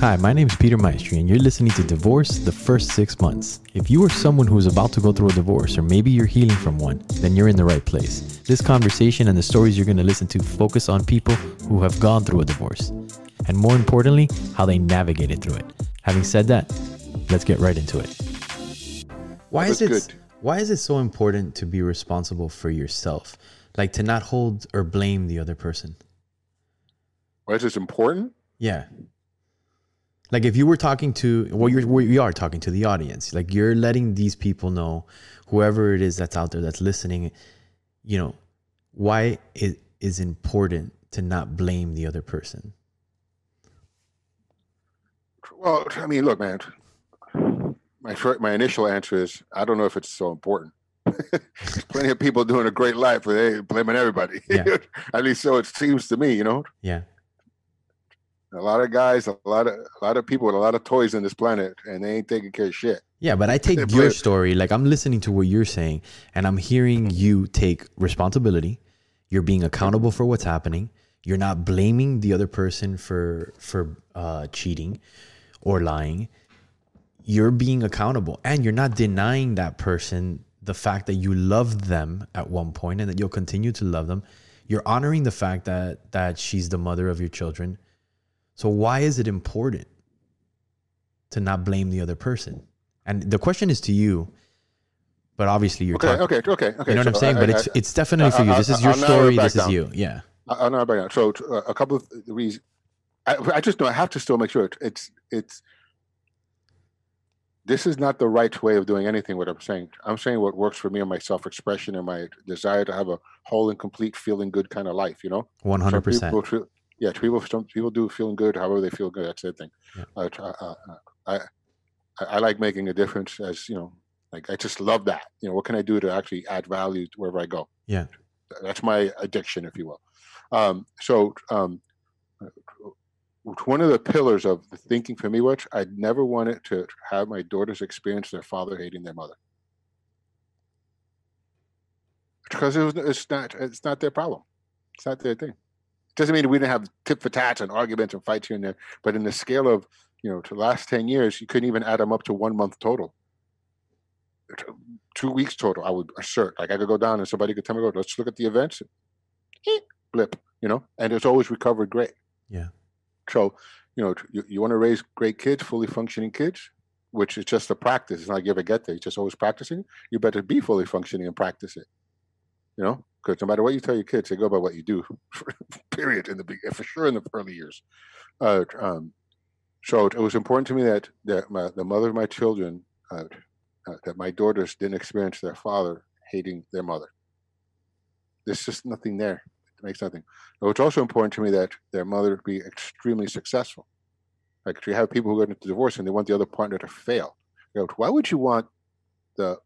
Hi, my name is Peter Maestri, and you're listening to Divorce the First Six Months. If you are someone who is about to go through a divorce, or maybe you're healing from one, then you're in the right place. This conversation and the stories you're going to listen to focus on people who have gone through a divorce, and more importantly, how they navigated through it. Having said that, let's get right into it. Why is it good. why is it so important to be responsible for yourself? Like to not hold or blame the other person? Why is this important? Yeah. Like if you were talking to, well, you're, we are talking to the audience. Like you're letting these people know, whoever it is that's out there that's listening, you know, why it is important to not blame the other person. Well, I mean, look, man. My short, my initial answer is I don't know if it's so important. Plenty of people doing a great life, but they blaming everybody. Yeah. At least so it seems to me. You know, Yeah. A lot of guys, a lot of a lot of people with a lot of toys on this planet, and they ain't taking care of shit. Yeah, but I take They your story, like I'm listening to what you're saying, and I'm hearing you take responsibility. You're being accountable for what's happening. You're not blaming the other person for for uh, cheating or lying. You're being accountable, and you're not denying that person the fact that you loved them at one point and that you'll continue to love them. You're honoring the fact that that she's the mother of your children. So why is it important to not blame the other person? And the question is to you, but obviously you're Okay, talking. okay, okay, okay. You know what I'm saying? I- but it's it's definitely for I- you. I- This is your story. back This is down. you. Yeah. I, know about that. So uh, a couple of reasons. I, I just know I have to still make sure it, it's it's. This is not the right way of doing anything. What I'm saying, I'm saying what works for me and my self-expression and my desire to have a whole and complete, feeling good kind of life. You know, One hundred percent. Yeah, people some people do feeling good, however they feel good. That's their thing. Yeah. I, uh, I, I I like making a difference. As you know, like I just love that. You know, what can I do to actually add value to wherever I go? Yeah. that's my addiction, if you will. Um, so, um, one of the pillars of the thinking for me was I never wanted to have my daughters experience their father hating their mother because it was, it's not it's not their problem. It's not their thing. Doesn't mean we didn't have tit for tats and arguments and fights here and there, but in the scale of you know, to the last ten years, you couldn't even add them up to one month total. Two weeks total, I would assert. Like I could go down and somebody could tell me, "Go, let's look at the events." Eek, Blip, you know, and it's always recovered great. Yeah. So, you know, you, you want to raise great kids, fully functioning kids, which is just a practice. It's not give or get there. You're just always practicing. You better be fully functioning and practice it. You know, because no matter what you tell your kids, they go by what you do. period. In the for sure, in the early years. Uh, um, so it was important to me that that my, the mother of my children, uh, uh, that my daughters didn't experience their father hating their mother. There's just nothing there. It makes nothing. It was also important to me that their mother be extremely successful. Like you have people who get into divorce and they want the other partner to fail. You know, why would you want the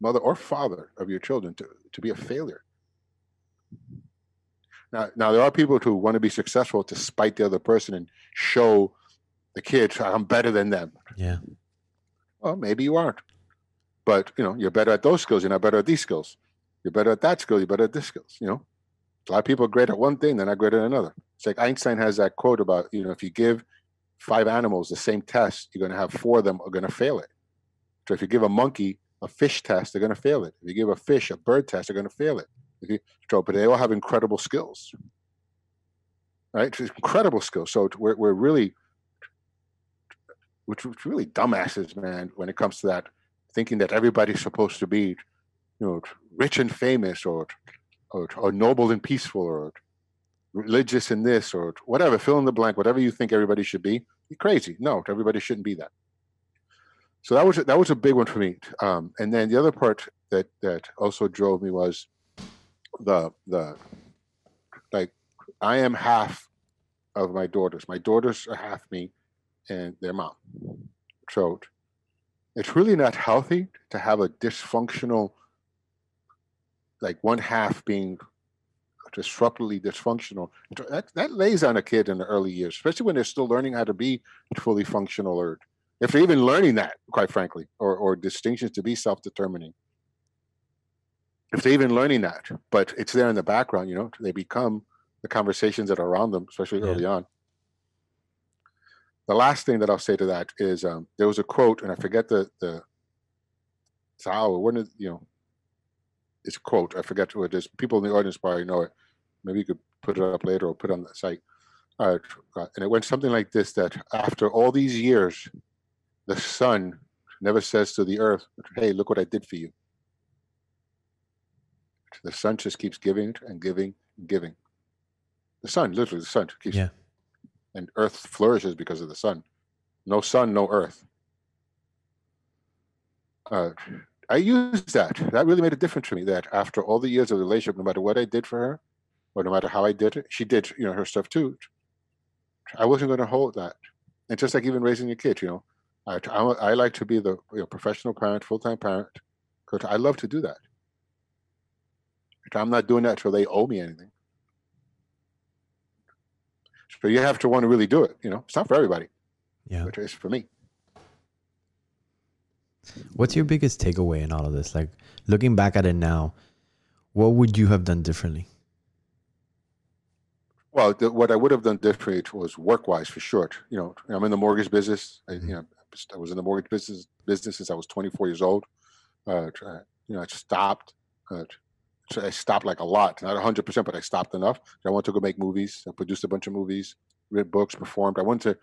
mother or father of your children to, to be a failure? Now, now there are people who want to be successful to spite the other person and show the kids I'm better than them. Yeah. Well, maybe you aren't, but you know you're better at those skills. You're not better at these skills. You're better at that skill. You're better at this skills. You know, a lot of people are great at one thing, they're not great at another. It's like Einstein has that quote about you know if you give five animals the same test, you're going to have four of them are going to fail it. So if you give a monkey a fish test, they're going to fail it. If you give a fish a bird test, they're going to fail it. So, but they all have incredible skills, right? It's incredible skills. So we're we're really which was really dumbasses, man, when it comes to that, thinking that everybody's supposed to be, you know, rich and famous or, or, or noble and peaceful or religious in this or whatever, fill in the blank, whatever you think everybody should be. You're crazy. No, everybody shouldn't be that. So that was that was a big one for me. Um, and then the other part that that also drove me was the the like I am half of my daughters. My daughters are half me and their mom. So it's really not healthy to have a dysfunctional, like one half being disruptively dysfunctional. That, that lays on a kid in the early years, especially when they're still learning how to be fully functional or if they're even learning that, quite frankly, or, or distinctions to be self determining. If they're even learning that, but it's there in the background, you know, they become the conversations that are around them, especially Yeah. early on the last thing that I'll say to that is um, there was a quote, and I forget the the how when it, you know it's a quote. I forget what it is. People in the audience probably know it. Maybe you could put it up later or put it on the site. Uh, and it went something like this: that after all these years, the sun never says to the earth, "Hey, look what I did for you." The sun just keeps giving and giving and giving. The sun, literally, the sun keeps. Yeah. And Earth flourishes because of the sun. No sun, no Earth. Uh, I used that. That really made a difference to me. That after all the years of the relationship, no matter what I did for her, or no matter how I did it, she did, you know, her stuff too. I wasn't going to hold that. And just like even raising a kid, you know, I, I, I like to be the you know, professional parent, full time parent, because I love to do that. I'm not doing that so they owe me anything. So you have to want to really do it. You know, it's not for everybody. Yeah. But it's for me. What's your biggest takeaway in all of this? Like looking back at it now, what would you have done differently? Well, the, what I would have done differently was work-wise, for sure. You know, I'm in the mortgage business. I, you know, I was in the mortgage business business since I was 24 years old. Uh, you know, I stopped. Uh, so I stopped like a lot, not 100 percent, but I stopped enough. I wanted to go make movies. I produced a bunch of movies, read books, performed. I wanted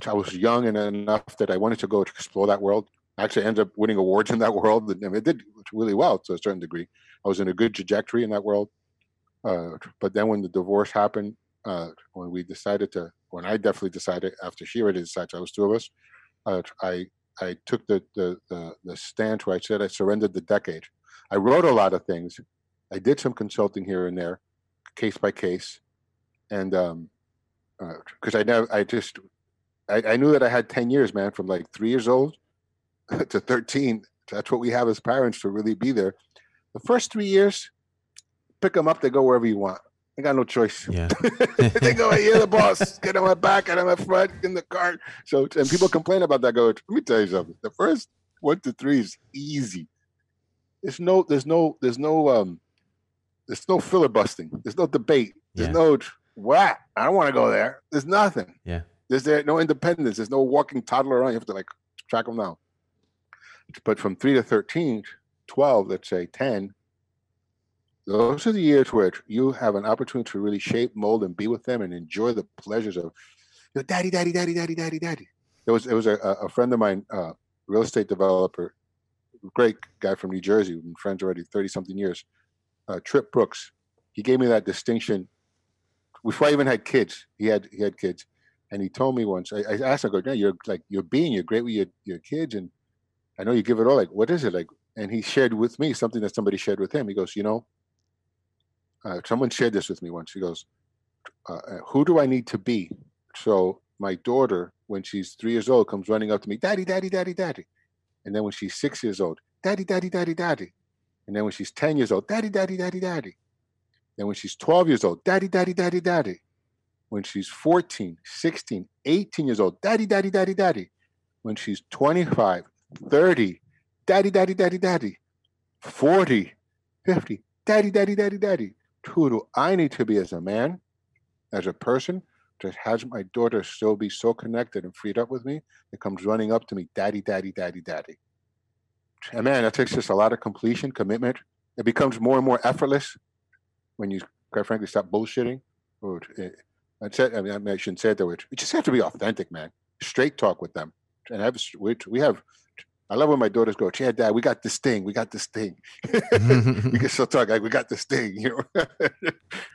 to. I was young and enough that I wanted to go to explore that world. I actually ended up winning awards in that world. I mean, it did really well to a certain degree. I was in a good trajectory in that world. Uh, but then when the divorce happened, uh, when we decided to, when I definitely decided after she already decided, I was two of us. Uh, I I took the, the the the stance where I said I surrendered the decade. I wrote a lot of things. I did some consulting here and there, case by case, and um, because I never, I just, I, I knew that I had ten years, man, from like three years old to thirteen. That's what we have as parents to really be there. The first three years, pick them up. They go wherever you want. I got no choice. Yeah. they go, hey, you're the boss. Get on my back, get on my front, in the cart. So, and people complain about that. Go, let me tell you something. The first one to three is easy. There's no, there's no, there's no, um, there's no filibustering. There's no debate. There's Yeah. no what. I don't want to go there. There's nothing. Yeah. There's there no independence. There's no walking toddler around. You have to like track them down. But from three to 13, 12, let's say 10, those are the years where you have an opportunity to really shape, mold, and be with them and enjoy the pleasures of your daddy, daddy, daddy, daddy, daddy, daddy. There was there was a, a friend of mine, uh, real estate developer, great guy from New Jersey, we've been friends already 30 something years. Uh, Trip Brooks. He gave me that distinction before I even had kids. He had he had kids. And he told me once, I, I asked him, I go, yeah, you're like you're being, you're great with your, your kids, and I know you give it all. Like, what is it like? And he shared with me something that somebody shared with him. He goes, you know, uh, someone shared this with me once. He goes, uh, uh, "Who do I need to be?" So my daughter, when she's three years old, comes running up to me, "Daddy, daddy, daddy, daddy," and then when she's six years old, "Daddy, daddy, daddy, daddy," and then when she's ten years old, "Daddy, daddy, daddy, daddy," then when she's twelve years old, "Daddy, daddy, daddy, daddy," when she's 14, 16, 18 years old, "Daddy, daddy, daddy, daddy," when she's 25, 30, "Daddy, daddy, daddy, daddy," 40, 50, "Daddy, daddy, daddy, daddy." who do I need to be as a man, as a person, to have my daughter still be so connected and freed up with me that comes running up to me, daddy, daddy, daddy, daddy. And man, that takes just a lot of completion, commitment. It becomes more and more effortless when you, quite frankly, stop bullshitting. Or I said, I mean, I shouldn't say it that way. You just have to be authentic, man. Straight talk with them. And have we, we have. I love when my daughters go, "Yeah, Dad, we got this thing. We got this thing." we can still talk like we got this thing, you know,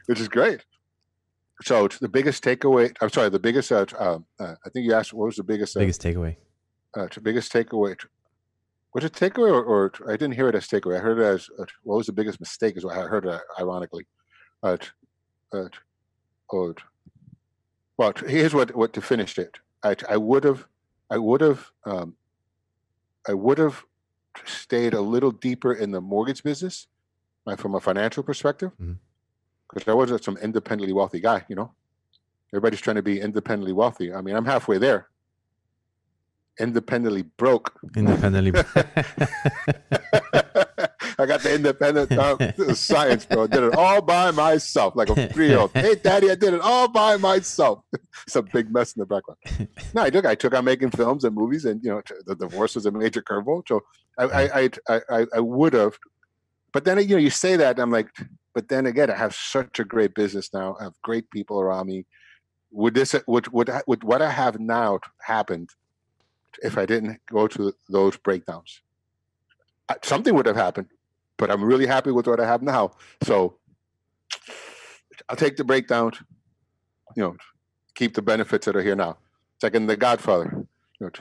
which is great. So the biggest takeaway. I'm sorry, the biggest. Uh, um, uh, I think you asked what was the biggest. Uh, Biggest takeaway. uh, the biggest takeaway. Was it takeaway or, or I didn't hear it as takeaway. I heard it as uh, what was the biggest mistake? Is what I heard it ironically. Uh, uh, oh, well, here's what what to finish it. I I would have I would have um, I would have stayed a little deeper in the mortgage business, like from a financial perspective, because I wasn't some independently wealthy guy. You know, everybody's trying to be independently wealthy. I mean, I'm halfway there. Independently broke. Independently. I got the independent uh, science, bro. I did it all by myself, like a three year old. Hey, daddy, I did it all by myself. it's a big mess in the background. No, I took I took on making films and movies, and you know, the divorce was a major curveball. So I I I I, I would have, but then you know, you say that, I'm like, but then again, I have such a great business now. I have great people around me. Would this would would would what I have now happened if I didn't go to those breakdowns? Something would have happened, but I'm really happy with what I have now. So I'll take the breakdown. You know, keep the benefits that are here now. Second, The Godfather. You know,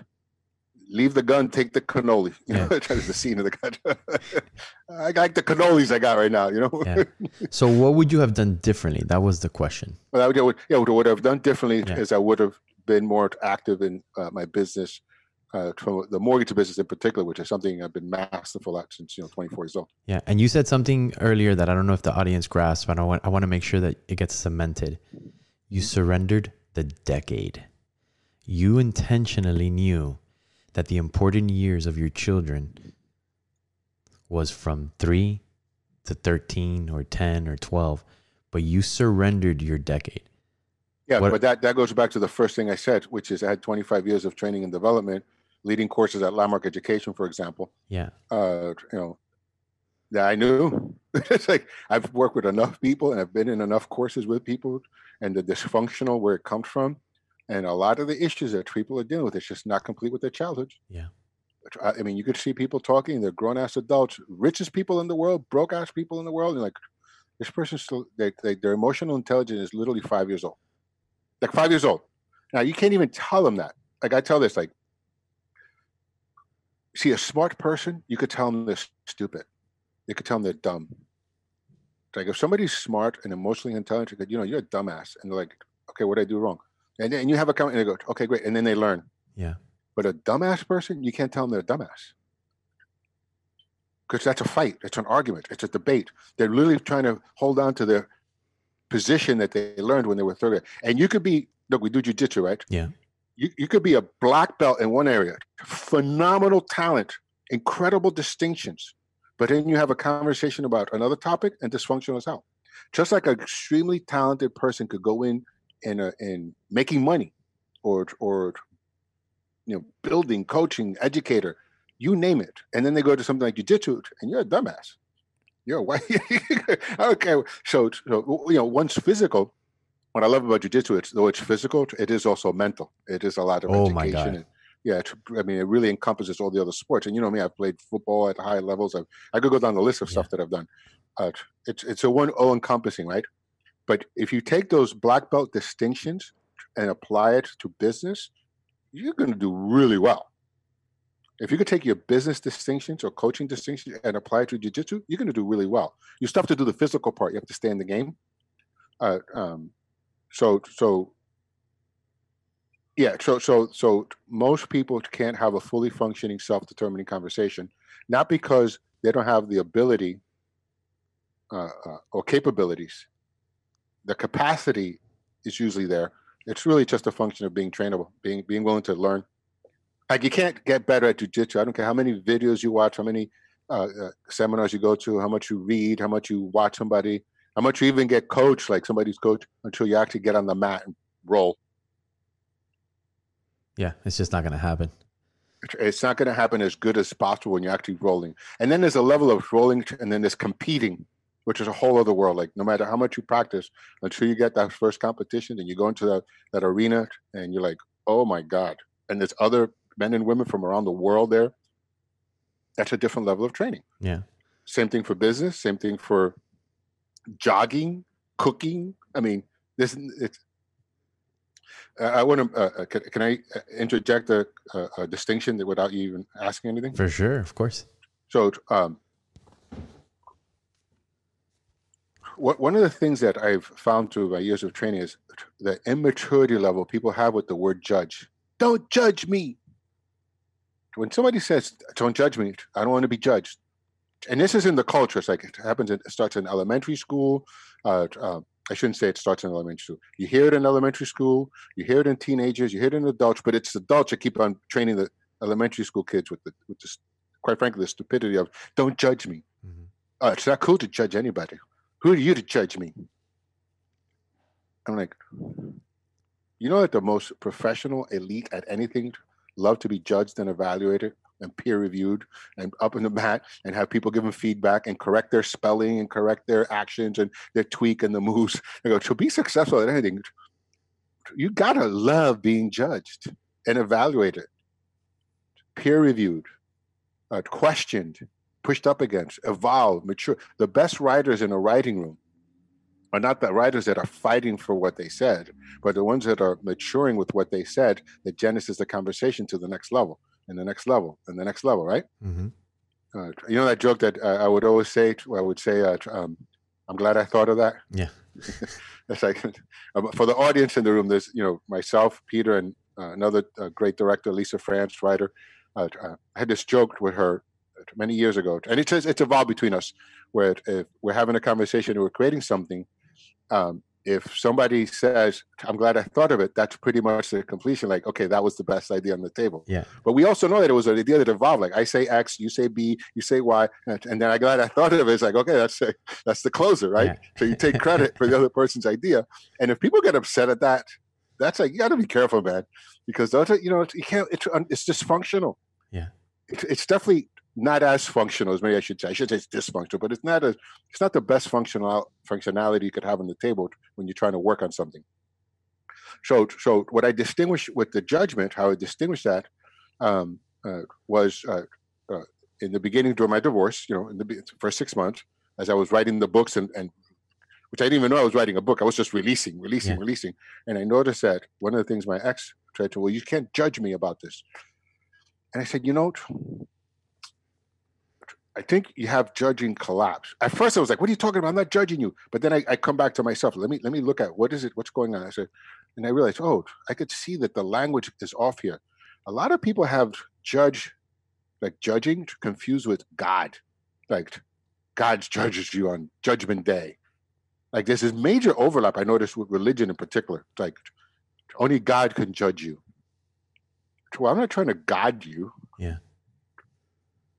leave the gun, take the cannoli. You know, that is the scene of the gun. I like the cannolis I got right now. You know. yeah. So what would you have done differently? That was the question. Well, I would, yeah, what I would have done differently yeah. is I would have been more active in uh, my business, uh, the mortgage business in particular, which is something I've been masterful at since you know 24 years old. Yeah, and you said something earlier that I don't know if the audience grasped, but I want I want to make sure that it gets cemented. You surrendered the decade. You intentionally knew that the important years of your children was from 3 to 13 or 10 or 12 but you surrendered your decade yeah what, but that, that goes back to the first thing i said which is i had 25 years of training and development leading courses at landmark education for example yeah uh, you know that i knew it's like i've worked with enough people and i've been in enough courses with people and the dysfunctional where it comes from and a lot of the issues that people are dealing with, it's just not complete with their childhood. Yeah. I mean, you could see people talking, they're grown ass adults, richest people in the world, broke ass people in the world. And like, this person's still, they, they, their emotional intelligence is literally five years old. Like five years old. Now, you can't even tell them that. Like, I tell this, like, see a smart person, you could tell them they're stupid. You could tell them they're dumb. Like, if somebody's smart and emotionally intelligent, you know, you're a dumbass. And they're like, okay, what did I do wrong? and then you have a comment and they go, okay, great, and then they learn. Yeah. But a dumbass person, you can't tell them they're a dumbass because that's a fight. It's an argument. It's a debate. They're literally trying to hold on to their position that they learned when they were third grade. And you could be look, we do jujitsu, right? Yeah. You you could be a black belt in one area, phenomenal talent, incredible distinctions, but then you have a conversation about another topic and dysfunctional as hell. Just like an extremely talented person could go in in a, in making money or or you know building coaching educator you name it. And then they go to something like jiu-jitsu and you're a dumbass. You're a white okay so, so you know once physical what i love about jiu-jitsu it's though it's physical it is also mental it is a lot of oh education my God. And, yeah, I mean, it really encompasses all the other sports. And you know me, I've played football at high levels. I've, I could go down the list of stuff that I've done. Uh, it's it's a one all encompassing, right? But if you take those black belt distinctions and apply it to business, you're going to do really well. If you could take your business distinctions or coaching distinctions and apply it to jiu-jitsu, you're going to do really well. You still have to do the physical part. You have to stay in the game. Uh, um, so, so yeah, so so so most people can't have a fully functioning, self-determining conversation, not because they don't have the ability uh, uh, or capabilities the capacity is usually there. It's really just a function of being trainable, being being willing to learn. Like you can't get better at jujitsu. I don't care how many videos you watch, how many uh, uh, seminars you go to, how much you read, how much you watch somebody, how much you even get coached, like somebody's coach, until you actually get on the mat and roll. Yeah, it's just not going to happen. It's not going to happen as good as possible when you're actually rolling. And then there's a level of rolling, and then there's competing which is a whole other world. Like no matter how much you practice, until you get that first competition and you go into that, that arena and you're like, oh my God. And there's other men and women from around the world there. That's a different level of training. Yeah. Same thing for business, same thing for jogging, cooking. I mean, this it's I want to. Uh, uh, can, can, I uh, interject a, a, a, distinction that without you even asking anything? For sure, of course. So, um, what, one of the things that I've found through my years of training is the immaturity level people have with the word judge. Don't judge me. When somebody says, don't judge me, I don't want to be judged. And this is in the culture. It's like it happens, it starts in elementary school. Uh, uh, I shouldn't say it starts in elementary school. You hear it in elementary school, you hear it in teenagers, you hear it in adults, but it's adults that keep on training the elementary school kids with the, with the quite frankly, the stupidity of don't judge me. Mm-hmm oh, it's not cool to judge anybody. Who are you to judge me? I'm like, you know that the most professional elite at anything love to be judged and evaluated and peer reviewed and up in the mat and have people give them feedback and correct their spelling and correct their actions and their tweak and the moves. I go, to be successful at anything, you gotta love being judged and evaluated, peer reviewed, uh, questioned, pushed up against, evolved, mature. The best writers in a writing room are not the writers that are fighting for what they said, but the ones that are maturing with what they said that genesis the conversation to the next level and the next level and the next level, right? Mm-hmm. Uh, you know that joke that uh, I would always say, I would say, uh, um, I'm glad I thought of that. Yeah. it's like um, for the audience in the room, there's, you know, myself, Peter, and uh, another uh, great director, Lisa France, writer. Uh, I had this joke with her many years ago, and it's it's evolved between us, where if we're having a conversation and we're creating something, um, if somebody says, "I'm glad I thought of it," that's pretty much the completion. Like, okay, that was the best idea on the table. Yeah. But we also know that it was an idea that evolved. Like, I say X, you say B, you say Y, and then I'm glad I thought of it. It's like, okay, that's a, that's the closer, right? Yeah. So you take credit for the other person's idea, and if people get upset at that, that's like you got to be careful, man, because those are, you know you can't. It's um, it's dysfunctional. Yeah. It's, it's definitely not as functional as maybe I should say. I should say it's dysfunctional, but it's not a it's not the best functional functionality you could have on the table when you're trying to work on something. So so what I distinguish with the judgment, how I distinguish that, um, uh, was uh, uh, in the beginning during my divorce. You know, in the first six months, as I was writing the books and and which I didn't even know I was writing a book. I was just releasing, releasing, Yeah. releasing, and I noticed that one of the things my ex tried to, well, you can't judge me about this. And I said, you know, I think you have judging collapse. At first, I was like, "What are you talking about? I'm not judging you." But then I, I come back to myself. Let me let me look at what is it? What's going on? I said, and I realized, oh, I could see that the language is off here. A lot of people have judge, like judging, confused with God, like God judges you on Judgment Day. Like there's this major overlap I noticed with religion in particular. It's like only God can judge you. Well, I'm not trying to God you. Yeah.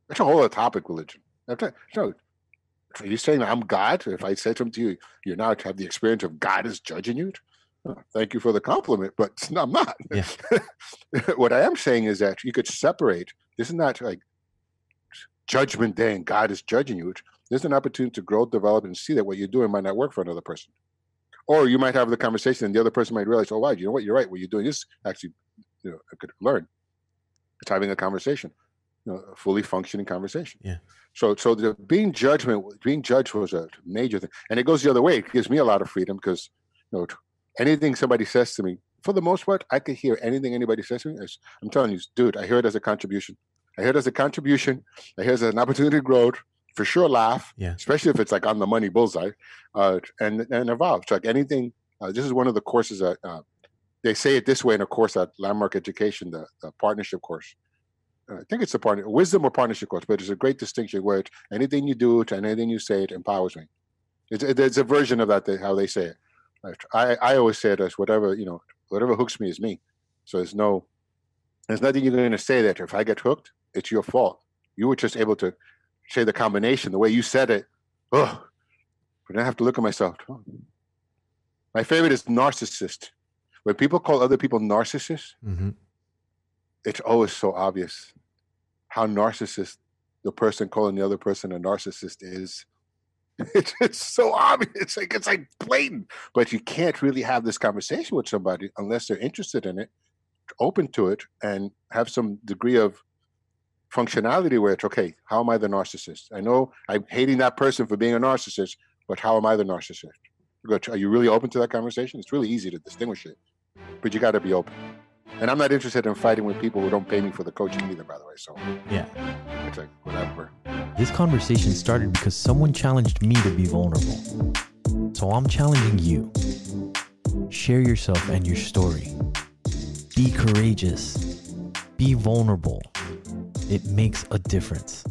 That's a whole other topic, religion. No, are you saying I'm God? If I said something to you, you now have the experience of God is judging you. Oh, thank you for the compliment, but no, I'm not. Yeah. what I am saying is that you could separate. This is not like judgment day and God is judging you. There's an opportunity to grow, develop, and see that what you're doing might not work for another person. Or you might have the conversation and the other person might realize, oh, wow, you know what? You're right. What you're doing is actually, you know, I could learn. It's having a conversation, you know, a fully functioning conversation. Yeah. So, so the being judgment, being judged was a major thing, and it goes the other way. It gives me a lot of freedom because, you know, anything somebody says to me, for the most part, I could hear anything anybody says to me. I'm telling you, dude, I hear it as a contribution. I hear it as a contribution. I hear it as an opportunity to grow. For sure, laugh. Yeah. Especially if it's like on the money bullseye, uh, and and evolve. So like anything. Uh, this is one of the courses that uh, they say it this way in a course at Landmark Education, the, the partnership course. I think it's a partner wisdom or partnership course, but it's a great distinction where anything you do to anything you say, it empowers me. It's, it's a version of that, they, how they say it. I, I always say it as whatever you know, whatever hooks me is me. So there's no, there's nothing you're going to say that if I get hooked, it's your fault. You were just able to say the combination the way you said it. Oh, but then I have to look at myself. Oh. My favorite is narcissist. When people call other people narcissists, Mm-hmm. it's always so obvious how narcissist the person calling the other person a narcissist is. It's, it's so obvious. It's like it's like blatant. But you can't really have this conversation with somebody unless they're interested in it, open to it, and have some degree of functionality where it's okay. How am I the narcissist? I know I'm hating that person for being a narcissist, but how am I the narcissist? Are you really open to that conversation? It's really easy to distinguish it, but you got to be open. And I'm not interested in fighting with people who don't pay me for the coaching either, by the way. So Yeah. it's like whatever. This conversation started because someone challenged me to be vulnerable. So I'm challenging you. Share yourself and your story. Be courageous. Be vulnerable. It makes a difference.